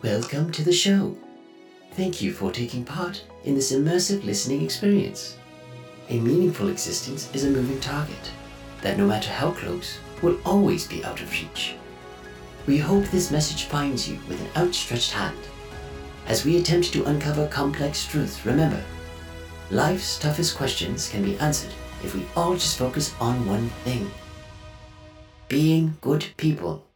Welcome to the show. Thank you for taking part in this immersive listening experience. A meaningful existence is a moving target that, no matter how close, will always be out of reach. We hope this message finds you with an outstretched hand. As we attempt to uncover complex truths, remember, life's toughest questions can be answered if we all just focus on one thing being good people.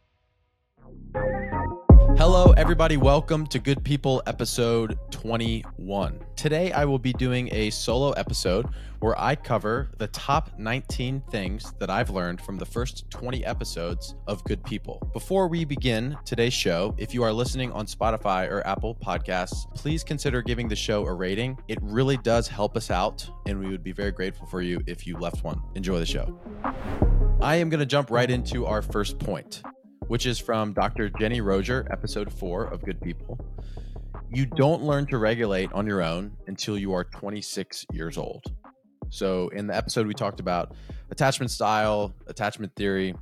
Hello, everybody. Welcome to Good People episode 21. Today, I will be doing a solo episode where I cover the top 19 things that I've learned from the first 20 episodes of Good People. Before we begin today's show, if you are listening on Spotify or Apple Podcasts, please consider giving the show a rating. It really does help us out, and we would be very grateful for you if you left one. Enjoy the show. I am going to jump right into our first point, which is from Dr. Jenny Roger, episode four of Good People. You don't learn to regulate on your own until you are 26 years old. So, in the episode, we talked about attachment style, attachment theory.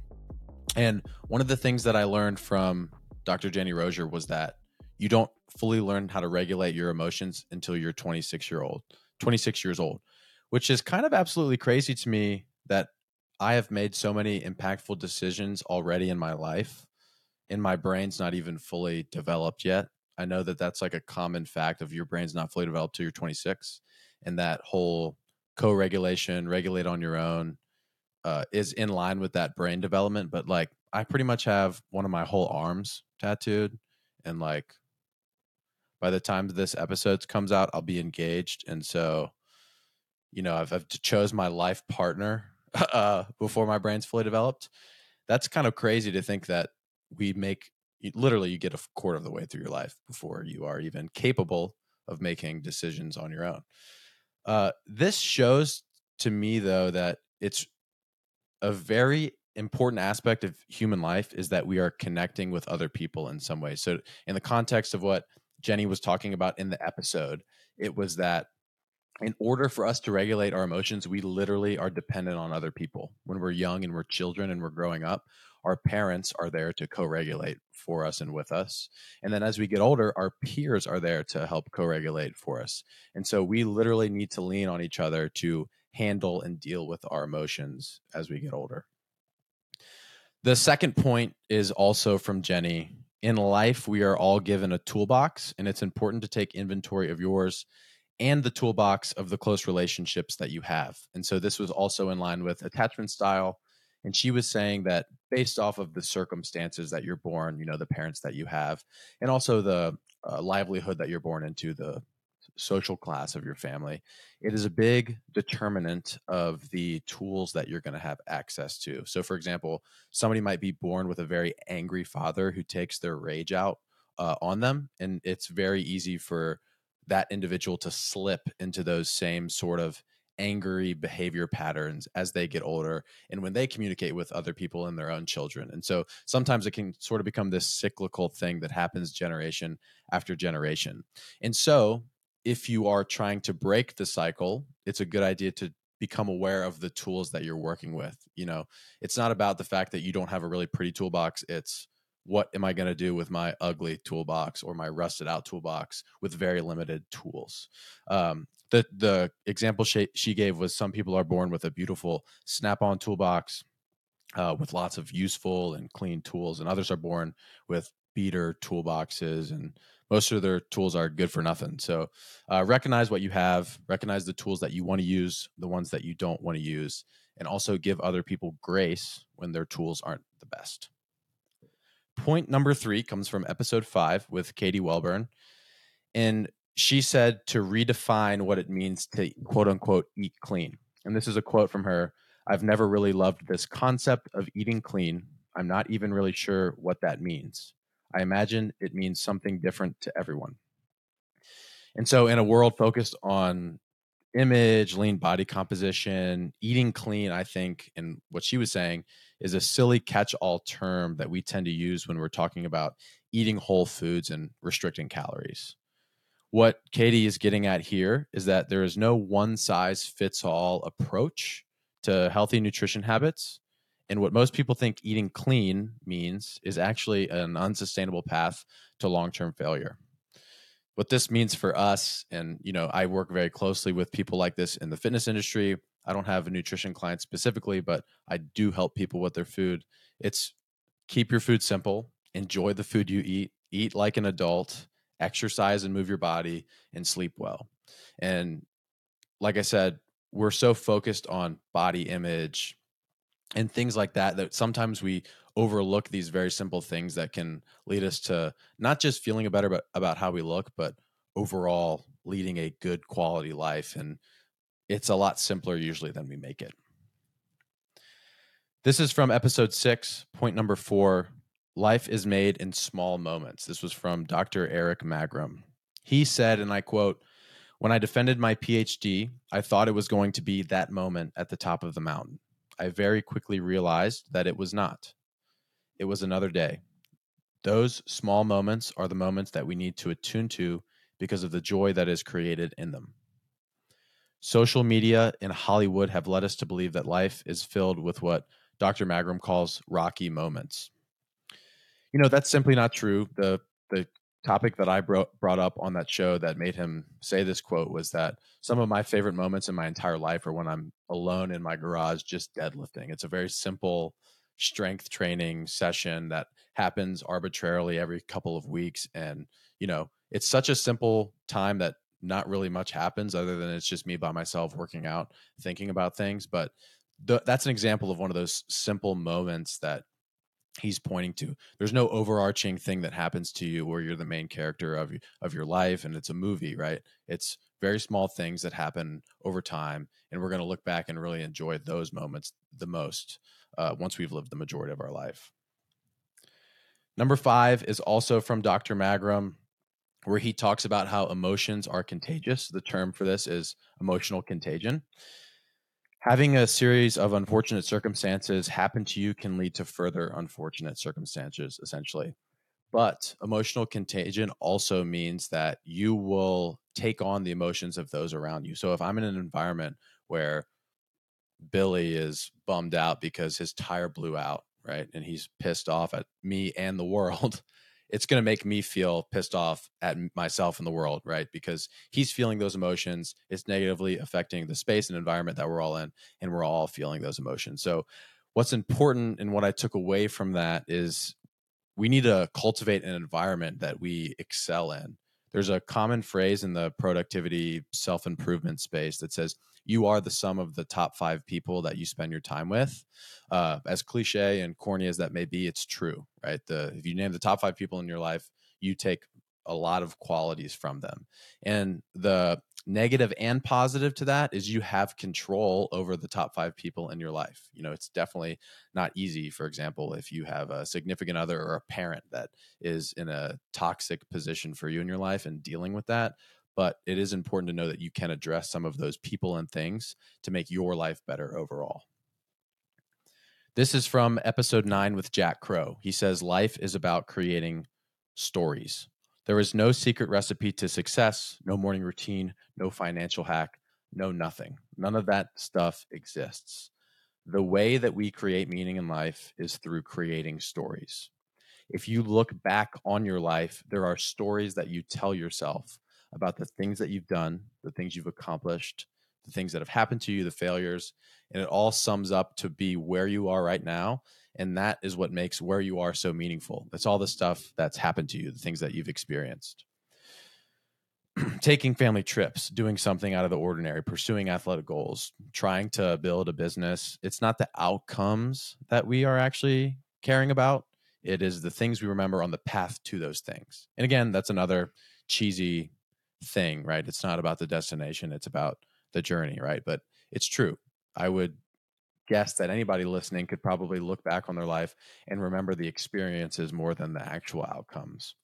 And one of the things that I learned from Dr. Jenny Roger was that you don't fully learn how to regulate your emotions until you're 26 year old, 26 years old, which is kind of absolutely crazy to me that I have made so many impactful decisions already in my life, and my brain's not even fully developed yet. I know that that's like a common fact of your brain's not fully developed till you're 26, and that whole co-regulation, regulate on your own, uh, is in line with that brain development. But like, I pretty much have one of my whole arms tattooed, and like, by the time this episode comes out, I'll be engaged, and so, you know, I've, I've chose my life partner uh, before my brain's fully developed. That's kind of crazy to think that we make literally you get a quarter of the way through your life before you are even capable of making decisions on your own. Uh, this shows to me though that it's a very important aspect of human life is that we are connecting with other people in some way. So in the context of what Jenny was talking about in the episode, it was that in order for us to regulate our emotions, we literally are dependent on other people. When we're young and we're children and we're growing up, our parents are there to co regulate for us and with us. And then as we get older, our peers are there to help co regulate for us. And so we literally need to lean on each other to handle and deal with our emotions as we get older. The second point is also from Jenny. In life, we are all given a toolbox, and it's important to take inventory of yours and the toolbox of the close relationships that you have. And so this was also in line with attachment style. And she was saying that based off of the circumstances that you're born, you know, the parents that you have, and also the uh, livelihood that you're born into, the social class of your family, it is a big determinant of the tools that you're going to have access to. So, for example, somebody might be born with a very angry father who takes their rage out uh, on them. And it's very easy for that individual to slip into those same sort of angry behavior patterns as they get older and when they communicate with other people and their own children. And so sometimes it can sort of become this cyclical thing that happens generation after generation. And so if you are trying to break the cycle, it's a good idea to become aware of the tools that you're working with. You know, it's not about the fact that you don't have a really pretty toolbox, it's what am I going to do with my ugly toolbox or my rusted out toolbox with very limited tools? Um, the the example she, she gave was some people are born with a beautiful snap on toolbox uh, with lots of useful and clean tools, and others are born with beater toolboxes and most of their tools are good for nothing. So uh, recognize what you have, recognize the tools that you want to use, the ones that you don't want to use, and also give other people grace when their tools aren't the best. Point number three comes from episode five with Katie Welburn. And she said to redefine what it means to quote unquote eat clean. And this is a quote from her I've never really loved this concept of eating clean. I'm not even really sure what that means. I imagine it means something different to everyone. And so, in a world focused on image, lean body composition, eating clean, I think, and what she was saying is a silly catch all term that we tend to use when we're talking about eating whole foods and restricting calories. What Katie is getting at here is that there is no one size fits all approach to healthy nutrition habits. And what most people think eating clean means is actually an unsustainable path to long term failure. What this means for us, and you know, I work very closely with people like this in the fitness industry. I don't have a nutrition client specifically, but I do help people with their food. It's keep your food simple, enjoy the food you eat, eat like an adult, exercise and move your body, and sleep well. And like I said, we're so focused on body image and things like that that sometimes we overlook these very simple things that can lead us to not just feeling better about, about how we look but overall leading a good quality life and it's a lot simpler usually than we make it this is from episode six point number four life is made in small moments this was from dr eric magrum he said and i quote when I defended my PhD, I thought it was going to be that moment at the top of the mountain. I very quickly realized that it was not. It was another day. Those small moments are the moments that we need to attune to because of the joy that is created in them. Social media in Hollywood have led us to believe that life is filled with what Dr. Magrum calls rocky moments. You know, that's simply not true. The the topic that I brought brought up on that show that made him say this quote was that some of my favorite moments in my entire life are when I'm alone in my garage just deadlifting. It's a very simple strength training session that happens arbitrarily every couple of weeks and you know, it's such a simple time that not really much happens other than it's just me by myself working out, thinking about things, but th- that's an example of one of those simple moments that he's pointing to. There's no overarching thing that happens to you where you're the main character of of your life and it's a movie, right? It's very small things that happen over time and we're going to look back and really enjoy those moments the most uh, once we've lived the majority of our life. Number 5 is also from Dr. Magrum where he talks about how emotions are contagious. The term for this is emotional contagion. Having a series of unfortunate circumstances happen to you can lead to further unfortunate circumstances essentially. But emotional contagion also means that you will take on the emotions of those around you. So if i'm in an environment where billy is bummed out because his tire blew out right and he's pissed off at me and the world it's going to make me feel pissed off at myself and the world, right? Because he's feeling those emotions. It's negatively affecting the space and environment that we're all in, and we're all feeling those emotions. So, what's important and what I took away from that is we need to cultivate an environment that we excel in. There's a common phrase in the productivity self improvement space that says, you are the sum of the top five people that you spend your time with. Uh, as cliche and corny as that may be, it's true, right? The if you name the top five people in your life, you take a lot of qualities from them. And the negative and positive to that is you have control over the top five people in your life. You know, it's definitely not easy. For example, if you have a significant other or a parent that is in a toxic position for you in your life and dealing with that, but it is important to know that you can address some of those people and things to make your life better overall. This is from episode nine with Jack Crow. He says, Life is about creating stories. There is no secret recipe to success, no morning routine, no financial hack, no nothing. None of that stuff exists. The way that we create meaning in life is through creating stories. If you look back on your life, there are stories that you tell yourself about the things that you've done, the things you've accomplished, the things that have happened to you, the failures, and it all sums up to be where you are right now. And that is what makes where you are so meaningful. That's all the stuff that's happened to you, the things that you've experienced. Taking family trips, doing something out of the ordinary, pursuing athletic goals, trying to build a business. It's not the outcomes that we are actually caring about. It is the things we remember on the path to those things. And again, that's another cheesy thing, right? It's not about the destination, it's about the journey, right? But it's true. I would guess that anybody listening could probably look back on their life and remember the experiences more than the actual outcomes.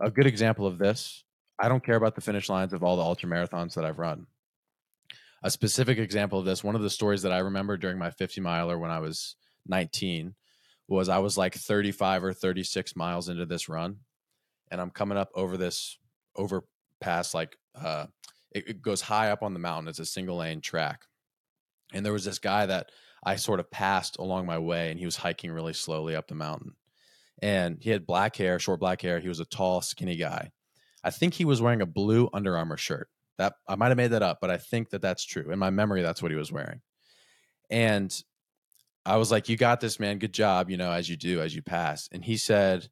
A good example of this, I don't care about the finish lines of all the ultra marathons that I've run. A specific example of this, one of the stories that I remember during my 50 miler when I was 19 was I was like 35 or 36 miles into this run and I'm coming up over this over past like uh, it, it goes high up on the mountain. It's a single lane track, and there was this guy that I sort of passed along my way and he was hiking really slowly up the mountain. And he had black hair, short black hair. He was a tall, skinny guy. I think he was wearing a blue Under Armour shirt. That I might have made that up, but I think that that's true. In my memory, that's what he was wearing. And I was like, "You got this, man. Good job." You know, as you do, as you pass. And he said,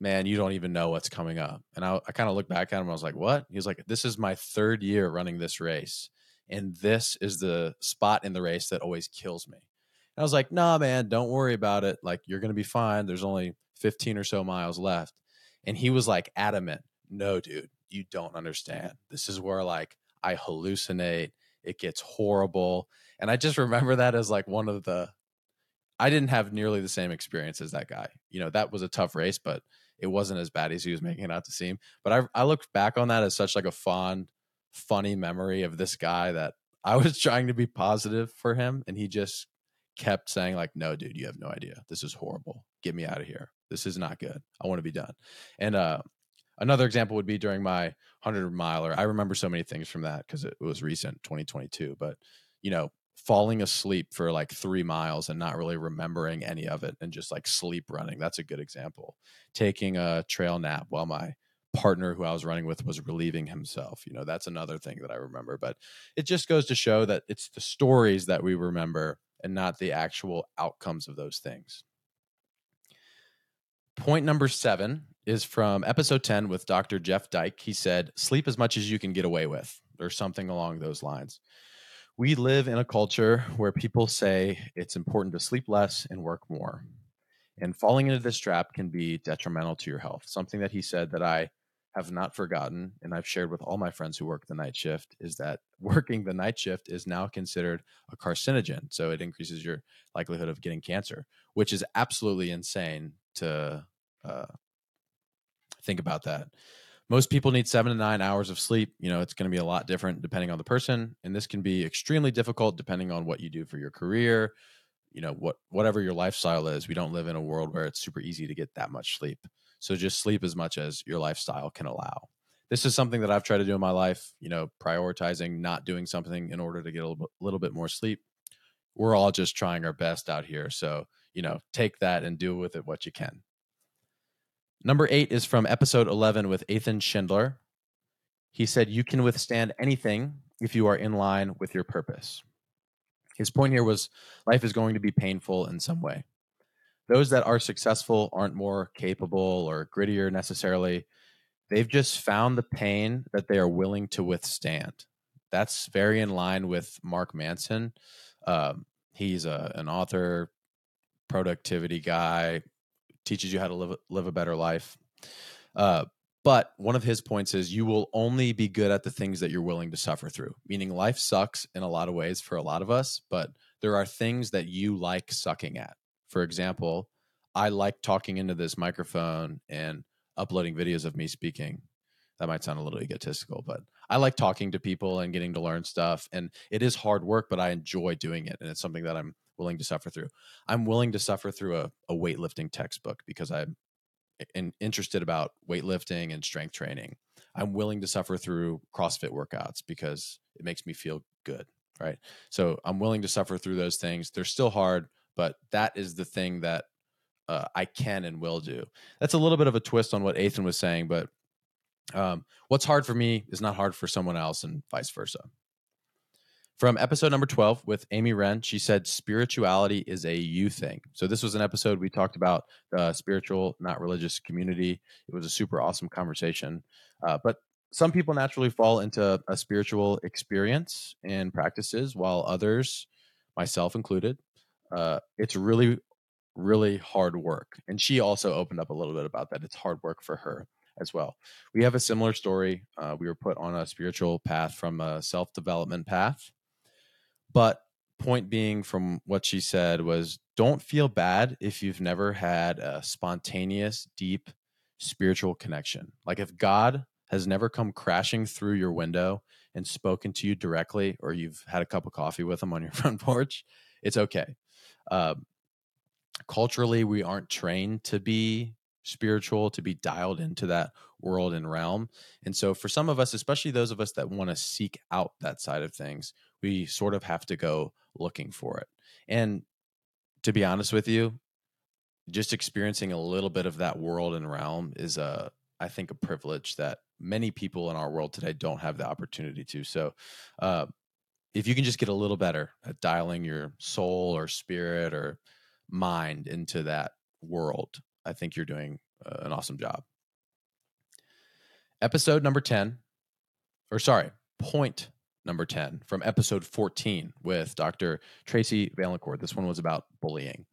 "Man, you don't even know what's coming up." And I, I kind of looked back at him. I was like, "What?" He was like, "This is my third year running this race, and this is the spot in the race that always kills me." And I was like, "Nah, man, don't worry about it. Like, you're gonna be fine. There's only 15 or so miles left." And he was like adamant, "No, dude, you don't understand. This is where like I hallucinate. It gets horrible." And I just remember that as like one of the I didn't have nearly the same experience as that guy. You know, that was a tough race, but it wasn't as bad as he was making it out to seem. But I I looked back on that as such like a fond, funny memory of this guy that I was trying to be positive for him, and he just kept saying like, "No, dude, you have no idea. This is horrible. Get me out of here. This is not good. I want to be done." And uh, another example would be during my hundred miler. I remember so many things from that because it was recent, 2022. But you know, falling asleep for like three miles and not really remembering any of it and just like sleep running. That's a good example. Taking a trail nap while my partner who I was running with was relieving himself. You know, that's another thing that I remember. But it just goes to show that it's the stories that we remember and not the actual outcomes of those things. Point number seven is from episode 10 with Dr. Jeff Dyke. He said, Sleep as much as you can get away with, or something along those lines we live in a culture where people say it's important to sleep less and work more. And falling into this trap can be detrimental to your health. Something that he said that I have not forgotten and I've shared with all my friends who work the night shift is that working the night shift is now considered a carcinogen. So it increases your likelihood of getting cancer, which is absolutely insane to uh, think about that most people need seven to nine hours of sleep. You know, it's going to be a lot different depending on the person. And this can be extremely difficult depending on what you do for your career, you know, what whatever your lifestyle is. We don't live in a world where it's super easy to get that much sleep. So just sleep as much as your lifestyle can allow. This is something that I've tried to do in my life, you know, prioritizing not doing something in order to get a little bit, little bit more sleep. We're all just trying our best out here. So, you know, take that and do with it what you can. Number eight is from episode 11 with Ethan Schindler. He said, You can withstand anything if you are in line with your purpose. His point here was life is going to be painful in some way. Those that are successful aren't more capable or grittier necessarily. They've just found the pain that they are willing to withstand. That's very in line with Mark Manson. Um, he's a, an author, productivity guy, teaches you how to live live a better life. Uh, but one of his points is you will only be good at the things that you're willing to suffer through. Meaning life sucks in a lot of ways for a lot of us, but there are things that you like sucking at. For example, I like talking into this microphone and uploading videos of me speaking. That might sound a little egotistical, but I like talking to people and getting to learn stuff. And it is hard work, but I enjoy doing it. And it's something that I'm willing to suffer through. I'm willing to suffer through a, a weightlifting textbook because I'm in, interested about weightlifting and strength training. I'm willing to suffer through CrossFit workouts because it makes me feel good, right? So I'm willing to suffer through those things. They're still hard, but that is the thing that uh, I can and will do. That's a little bit of a twist on what Ethan was saying, but um, what's hard for me is not hard for someone else, and vice versa. From episode number 12 with Amy Wren, she said spirituality is a you thing. So, this was an episode we talked about the spiritual, not religious community. It was a super awesome conversation. Uh, but some people naturally fall into a spiritual experience and practices, while others, myself included, uh, it's really, really hard work. And she also opened up a little bit about that. It's hard work for her as well. We have a similar story. Uh, we were put on a spiritual path from a self development path but point being from what she said was don't feel bad if you've never had a spontaneous, deep spiritual connection. Like if God has never come crashing through your window and spoken to you directly, or you've had a cup of coffee with him on your front porch, it's okay. Uh, culturally, we aren't trained to be spiritual, to be dialed into that world and realm. And so, for some of us, especially those of us that want to seek out that side of things, we sort of have to go looking for it. And to be honest with you, just experiencing a little bit of that world and realm is a I think a privilege that many people in our world today don't have the opportunity to. So, uh, if you can just get a little better at dialing your soul or spirit or mind into that world, I think you're doing uh, an awesome job. Episode number 10, or sorry, point number 10 from episode 14 with Dr. Tracy Vaillancourt. This one was about bullying.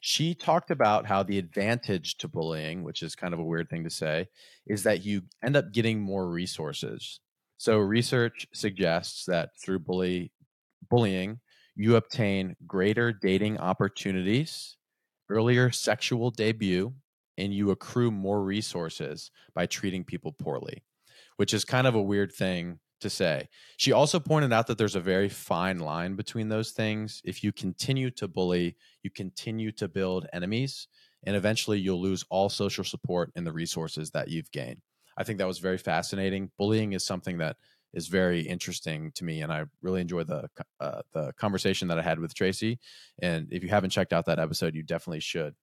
She talked about how the advantage to bullying, which is kind of a weird thing to say, is that you end up getting more resources. So research suggests that through bully bullying, you obtain greater dating opportunities, earlier sexual debut, and you accrue more resources by treating people poorly, which is kind of a weird thing to say. She also pointed out that there's a very fine line between those things. If you continue to bully, you continue to build enemies, and eventually you'll lose all social support and the resources that you've gained. I think that was very fascinating. Bullying is something that is very interesting to me, and I really enjoyed the uh, the conversation that I had with Tracy. And if you haven't checked out that episode, you definitely should.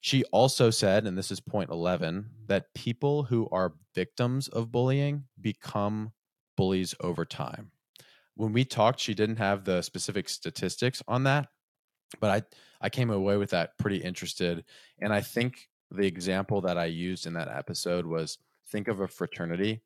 She also said, and this is point 11, that people who are victims of bullying become bullies over time. When we talked, she didn't have the specific statistics on that, but I I came away with that pretty interested. And I think the example that I used in that episode was think of a fraternity.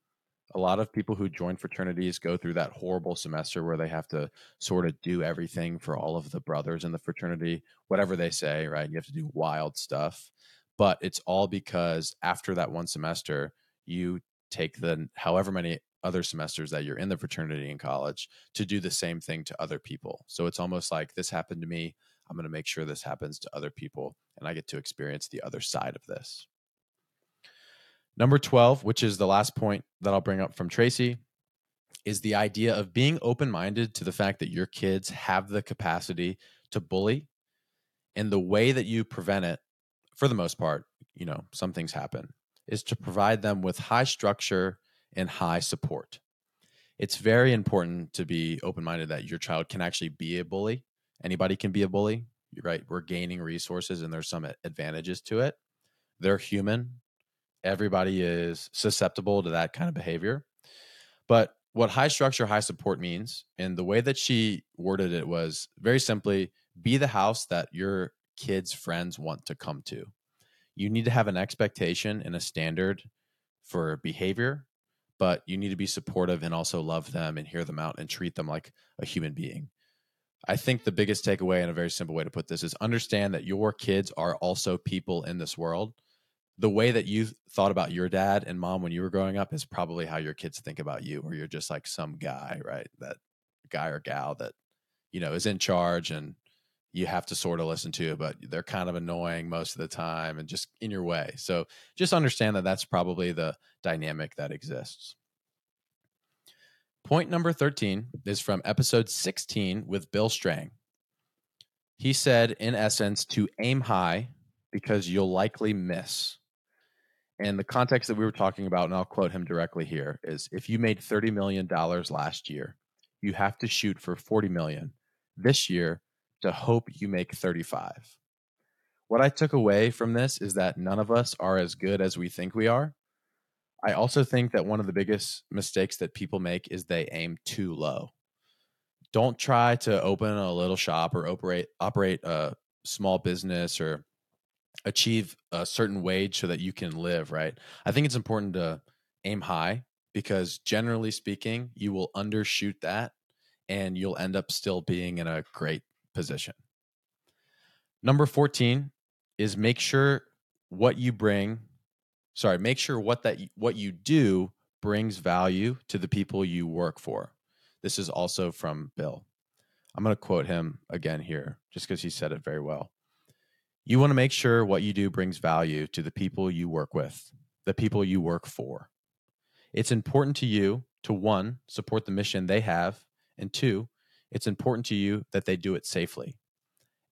A lot of people who join fraternities go through that horrible semester where they have to sort of do everything for all of the brothers in the fraternity, whatever they say, right? You have to do wild stuff. But it's all because after that one semester, you take the however many other semesters that you're in the fraternity in college to do the same thing to other people. So it's almost like this happened to me. I'm going to make sure this happens to other people and I get to experience the other side of this. Number 12, which is the last point that I'll bring up from Tracy, is the idea of being open minded to the fact that your kids have the capacity to bully. And the way that you prevent it, for the most part, you know, some things happen, is to provide them with high structure and high support. It's very important to be open minded that your child can actually be a bully. Anybody can be a bully, right? We're gaining resources and there's some advantages to it. They're human. Everybody is susceptible to that kind of behavior. But what high structure, high support means, and the way that she worded it was very simply be the house that your kids' friends want to come to. You need to have an expectation and a standard for behavior but you need to be supportive and also love them and hear them out and treat them like a human being. I think the biggest takeaway and a very simple way to put this is understand that your kids are also people in this world. The way that you thought about your dad and mom when you were growing up is probably how your kids think about you, or you're just like some guy, right? That guy or gal that, you know, is in charge and you have to sort of listen to, but they're kind of annoying most of the time and just in your way. So just understand that that's probably the dynamic that exists. Point number 13 is from episode 16 with Bill Strang. He said, in essence, to aim high because you'll likely miss. And the context that we were talking about, and I'll quote him directly here, is if you made $30 million last year, you have to shoot for 40 million this year to hope you make 35. What I took away from this is that none of us are as good as we think we are. I also think that one of the biggest mistakes that people make is they aim too low. Don't try to open a little shop or operate operate a small business or achieve a certain wage so that you can live, right? I think it's important to aim high because generally speaking, you will undershoot that and you'll end up still being in a great position. Number 14 is make sure what you bring, sorry, make sure what that what you do brings value to the people you work for. This is also from Bill. I'm going to quote him again here just because he said it very well. You want to make sure what you do brings value to the people you work with, the people you work for. It's important to you to one, support the mission they have, and two, it's important to you that they do it safely.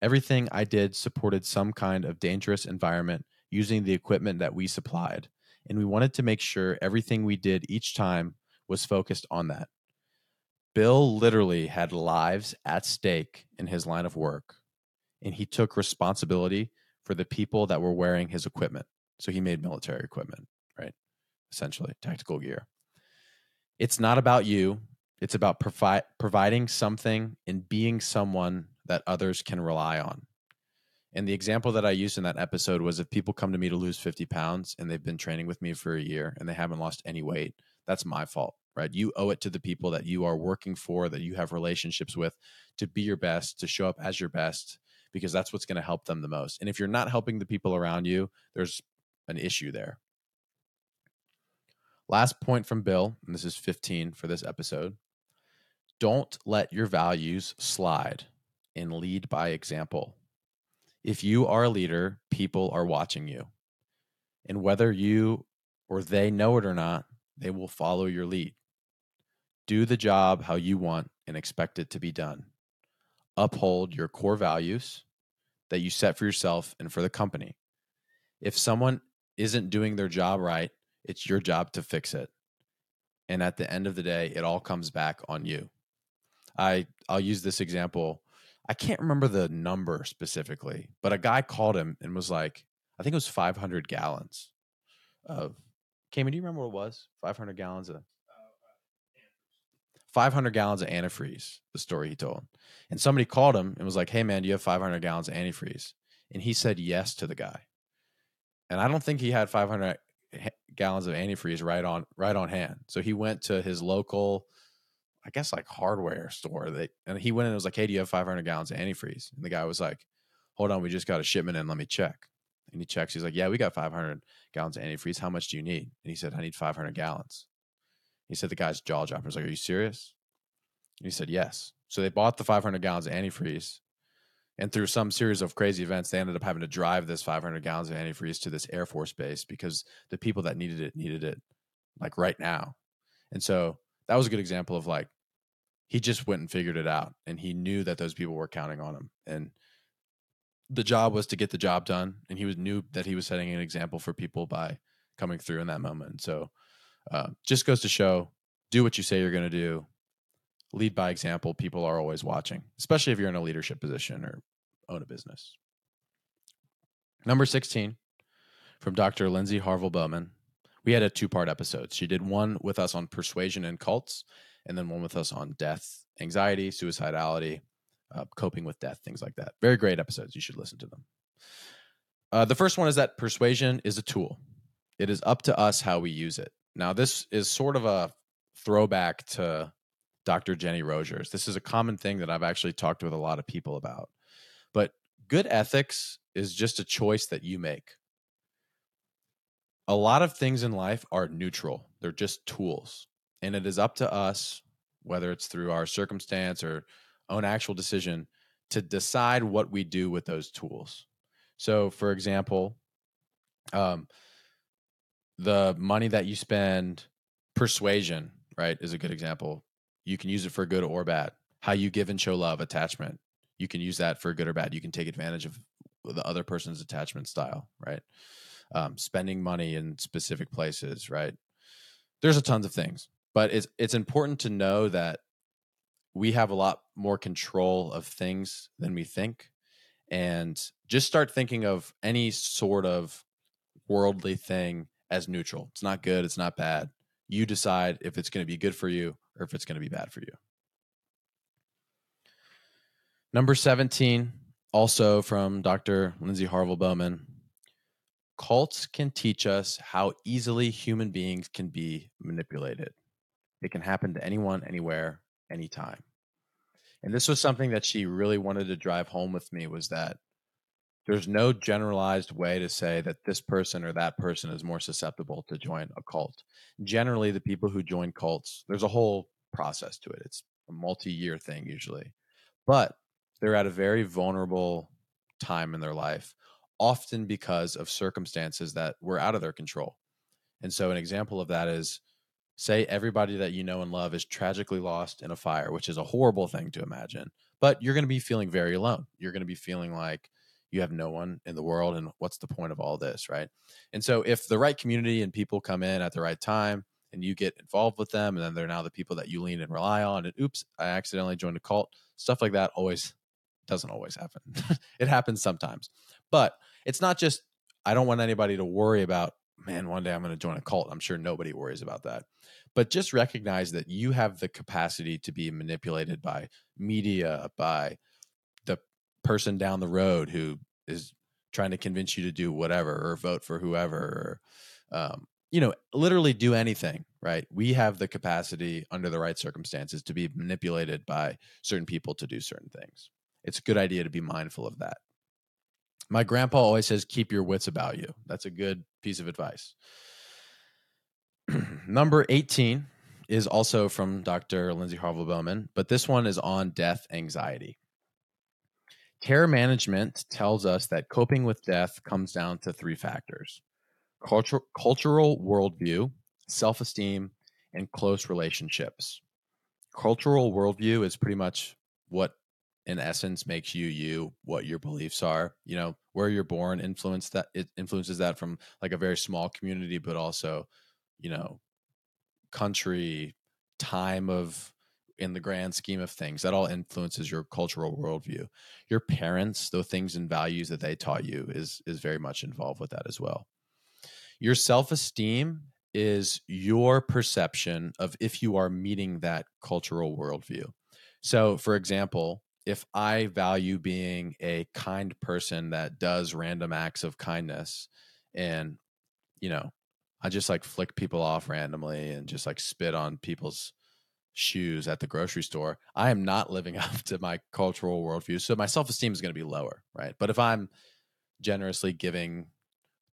Everything I did supported some kind of dangerous environment using the equipment that we supplied, and we wanted to make sure everything we did each time was focused on that. Bill literally had lives at stake in his line of work, and he took responsibility for the people that were wearing his equipment. So he made military equipment, right? Essentially, tactical gear. It's not about you. It's about provi- providing something and being someone that others can rely on. And the example that I used in that episode was if people come to me to lose 50 pounds and they've been training with me for a year and they haven't lost any weight, that's my fault, right? You owe it to the people that you are working for, that you have relationships with, to be your best, to show up as your best, because that's what's going to help them the most. And if you're not helping the people around you, there's an issue there. Last point from Bill, and this is 15 for this episode. Don't let your values slide and lead by example. If you are a leader, people are watching you. And whether you or they know it or not, they will follow your lead. Do the job how you want and expect it to be done. Uphold your core values that you set for yourself and for the company. If someone isn't doing their job right, it's your job to fix it. And at the end of the day, it all comes back on you. I I'll use this example. I can't remember the number specifically, but a guy called him and was like, I think it was 500 gallons of. Cayman, do you remember what it was? 500 gallons of. 500 gallons of antifreeze, the story he told. And somebody called him and was like, Hey, man, do you have 500 gallons of antifreeze? And he said yes to the guy. And I don't think he had 500 gallons of antifreeze right on right on hand. So he went to his local I guess like hardware store. That and he went in and was like, "Hey, do you have 500 gallons of antifreeze?" And the guy was like, "Hold on, we just got a shipment in. Let me check." And he checks. He's like, "Yeah, we got 500 gallons of antifreeze. How much do you need?" And he said, "I need 500 gallons." He said the guy's jaw dropped. He's like, "Are you serious?" And he said, "Yes." So they bought the 500 gallons of antifreeze, and through some series of crazy events, they ended up having to drive this 500 gallons of antifreeze to this Air Force base because the people that needed it needed it like right now. And so that was a good example of like he just went and figured it out and he knew that those people were counting on him and the job was to get the job done and he was knew that he was setting an example for people by coming through in that moment so uh, just goes to show do what you say you're going to do lead by example people are always watching especially if you're in a leadership position or own a business. Number 16 from dr lindsay harvell bowman we had a two part episode she did one with us on persuasion and cults and then one with us on death, anxiety, suicidality, uh, coping with death, things like that. Very great episodes. You should listen to them. Uh, the first one is that persuasion is a tool. It is up to us how we use it. Now, this is sort of a throwback to Dr. Jenny Rogers. This is a common thing that I've actually talked with a lot of people about. But good ethics is just a choice that you make. A lot of things in life are neutral, they're just tools. And it is up to us, whether it's through our circumstance or own actual decision, to decide what we do with those tools. So, for example, um, the money that you spend, persuasion, right, is a good example. You can use it for good or bad. How you give and show love, attachment. You can use that for good or bad. You can take advantage of the other person's attachment style, right? Um, spending money in specific places, right? There's a tons of things but it's it's important to know that we have a lot more control of things than we think. And just start thinking of any sort of worldly thing as neutral. It's not good it's not bad. You decide if it's going to be good for you or if it's going to be bad for you. Number 17 also from dr lindsay harvell bowman cults can teach us how easily human beings can be manipulated it can happen to anyone, anywhere, anytime. And this was something that she really wanted to drive home with me was that there's no generalized way to say that this person or that person is more susceptible to join a cult. Generally, the people who join cults, there's a whole process to it. It's a multi-year thing usually. But they're at a very vulnerable time in their life, often because of circumstances that were out of their control. And so an example of that is say everybody that you know and love is tragically lost in a fire, which is a horrible thing to imagine, but you're going to be feeling very alone. You're going to be feeling like you have no one in the world and what's the point of all this, right? And so if the right community and people come in at the right time and you get involved with them and then they're now the people that you lean and rely on and oops i accidentally joined a cult stuff like that always doesn't always happen it happens sometimes but it's not just i don't want anybody to worry about man one day i'm going to join a cult. I'm sure nobody worries about that. But just recognize that you have the capacity to be manipulated by media by the person down the road who is trying to convince you to do whatever or vote for whoever or um, you know literally do anything right? We have the capacity under the right circumstances to be manipulated by certain people to do certain things. It's a good idea to be mindful of that my grandpa always says keep your wits about you. That's a good piece of advice. Number 18 is also from dr lindsay harvell bowman but this one is on death anxiety. Terror management tells us that coping with death comes down to three factors cultural worldview, self esteem, and close relationships. Cultural worldview is pretty much what, in essence, makes you you, what your beliefs are. You know, where you're born influence that it influences that from like a very small community, but also, you know, country, time of in the grand scheme of things that all influences your cultural worldview your parents the things and values that they taught you is is very much involved with that as well your self-esteem is your perception of if you are meeting that cultural worldview so for example if i value being a kind person that does random acts of kindness and you know i just like flick people off randomly and just like spit on people's shoes at the grocery store, I am not living up to my cultural worldview. So my self esteem is going to be lower, right? But if I'm generously giving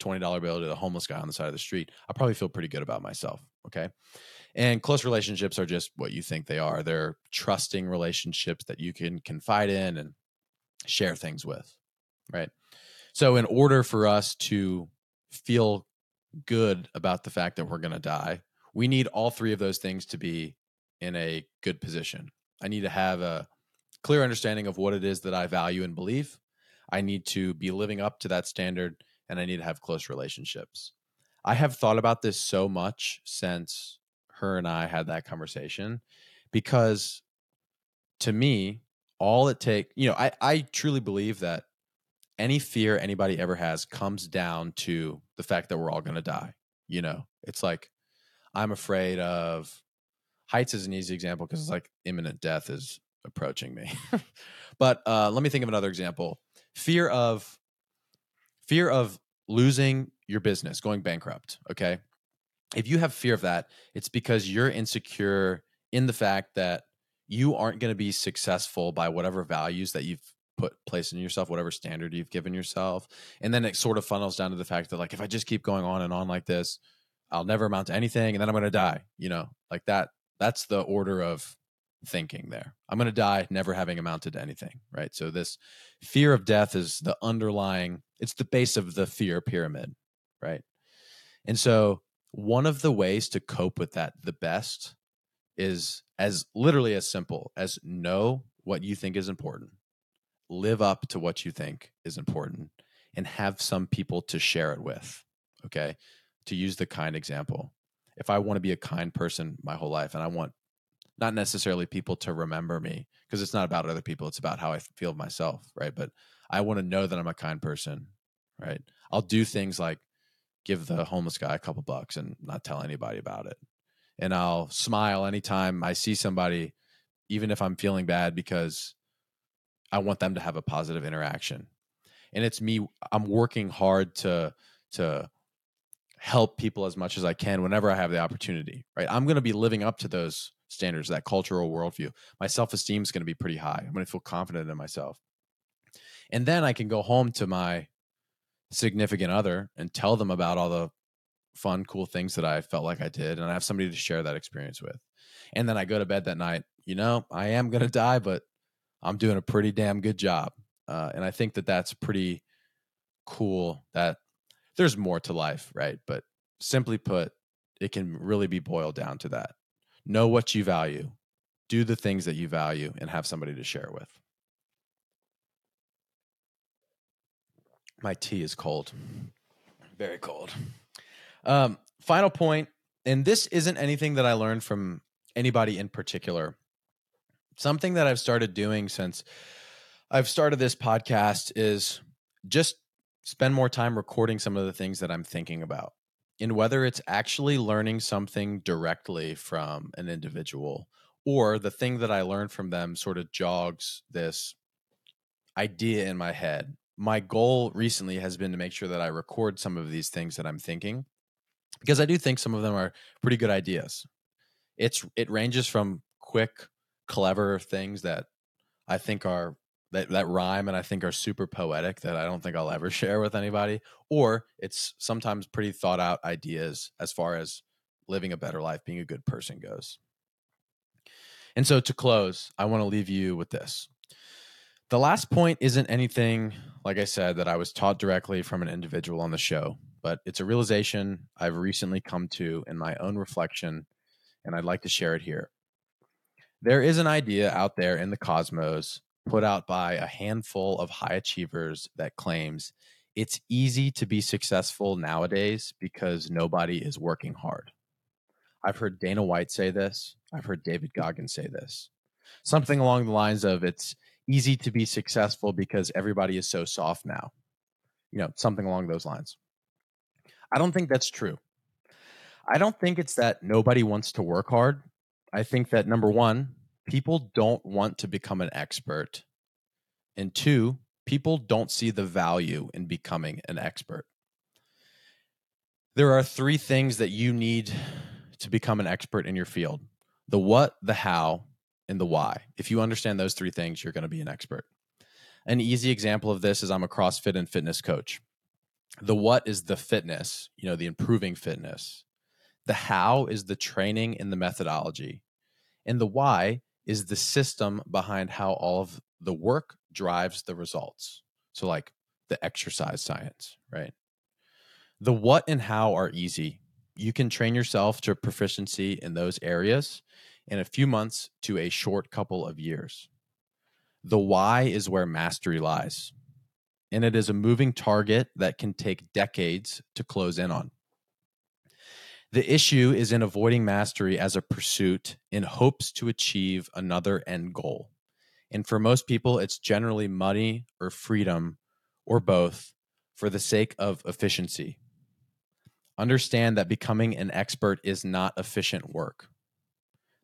$20 bill to the homeless guy on the side of the street, I probably feel pretty good about myself. Okay. And close relationships are just what you think they are. They're trusting relationships that you can confide in and share things with. Right. So, in order for us to feel good about the fact that we're going to die, we need all three of those things to be in a good position. I need to have a clear understanding of what it is that I value and believe. I need to be living up to that standard and I need to have close relationships. I have thought about this so much since her and I had that conversation because to me, all it take, you know, I, I truly believe that any fear anybody ever has comes down to the fact that we're all going to die. You know, it's like I'm afraid of heights is an easy example because it's like imminent death is approaching me. but uh, let me think of another example. Fear of fear of losing your business, going bankrupt. Okay. If you have fear of that, it's because you're insecure in the fact that you aren't going to be successful by whatever values that you've put place in yourself, whatever standard you've given yourself. And then it sort of funnels down to the fact that like if I just keep going on and on like this, I'll never amount to anything and then I'm going to die, you know, like that that's the order of thinking there. I'm going to die never having amounted to anything, right? So this fear of death is the underlying it's the base of the fear pyramid, right? And so one of the ways to cope with that the best is as literally as simple as know what you think is important, live up to what you think is important, and have some people to share it with. Okay. To use the kind example, if I want to be a kind person my whole life and I want not necessarily people to remember me because it's not about other people, it's about how I feel myself, right? But I want to know that I'm a kind person, right? I'll do things like give the homeless guy a couple bucks and not tell anybody about it. And I'll smile anytime I see somebody, even if I'm feeling bad, because I want them to have a positive interaction. And it's me, I'm working hard to to help people as much as I can whenever I have the opportunity, right? I'm going to be living up to those standards, that cultural worldview. My self esteem is going to be pretty high. I'm going to feel confident in myself. And then I can go home to my significant other and tell them about all the fun, cool things that I felt like I did. And I have somebody to share that experience with. And then I go to bed that night, you know, I am going to die, but I'm doing a pretty damn good job. Uh, and I think that that's pretty cool that there's more to life, right? But simply put, it can really be boiled down to that. Know what you value, do the things that you value, and have somebody to share with. My tea is cold, very cold. Um, final point, And this isn't anything that I learned from anybody in particular. Something that I've started doing since I've started this podcast is just spend more time recording some of the things that I'm thinking about. And whether it's actually learning something directly from an individual or the thing that I learned from them sort of jogs this idea in my head. My goal recently has been to make sure that I record some of these things that I'm thinking because I do think some of them are pretty good ideas. It's it ranges from quick, clever things that I think are that that rhyme and I think are super poetic that I don't think I'll ever share with anybody, or it's sometimes pretty thought out ideas as far as living a better life, being a good person goes. And so to close, I want to leave you with this. The last point isn't anything, like I said, that I was taught directly from an individual on the show, but it's a realization I've recently come to in my own reflection, and I'd like to share it here. There is an idea out there in the cosmos put out by a handful of high achievers that claims it's easy to be successful nowadays because nobody is working hard. I've heard Dana White say this. I've heard David Goggins say this. Something along the lines of it's easy to be successful because everybody is so soft now. You know, something along those lines. I don't think that's true. I don't think it's that nobody wants to work hard. I think that number one, people don't want to become an expert. And two, people don't see the value in becoming an expert. There are three things that you need to become an expert in your field the what, the how, and the why. If you understand those three things, you're going to be an expert. An easy example of this is I'm a CrossFit and fitness coach. The what is the fitness, you know, the improving fitness. The how is the training and the methodology. And the why is the system behind how all of the work drives the results. So, like the exercise science, right? The what and how are easy. You can train yourself to proficiency in those areas in a few months to a short couple of years. The why is where mastery lies, and it is a moving target that can take decades to close in on. The issue is in avoiding mastery as a pursuit in hopes to achieve another end goal. And for most people, it's generally money or freedom or both for the sake of efficiency. Understand that becoming an expert is not efficient work.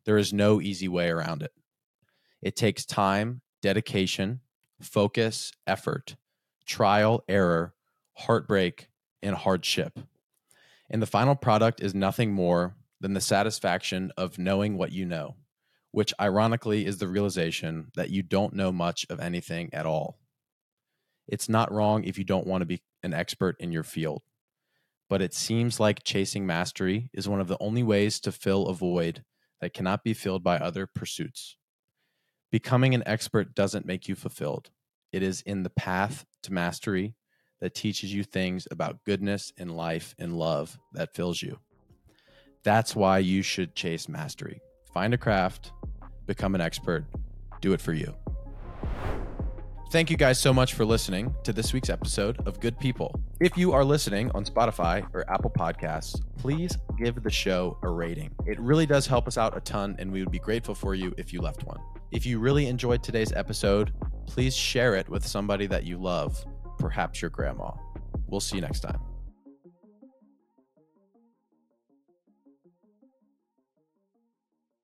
There is no easy way around it. It takes time, dedication, focus, effort, trial, error, heartbreak, and hardship. And the final product is nothing more than the satisfaction of knowing what you know, which ironically is the realization that you don't know much of anything at all. It's not wrong if you don't want to be an expert in your field, but it seems like chasing mastery is one of the only ways to fill a void that cannot be filled by other pursuits. Becoming an expert doesn't make you fulfilled. It is in the path to mastery that teaches you things about goodness and life and love that fills you. That's why you should chase mastery. Find a craft, become an expert, do it for you. Thank you guys so much for listening to this week's episode of Good People. If you are listening on Spotify or Apple Podcasts, please give the show a rating. It really does help us out a ton, and we would be grateful for you if you left one. If you really enjoyed today's episode, please share it with somebody that you love, perhaps your grandma. We'll see you next time.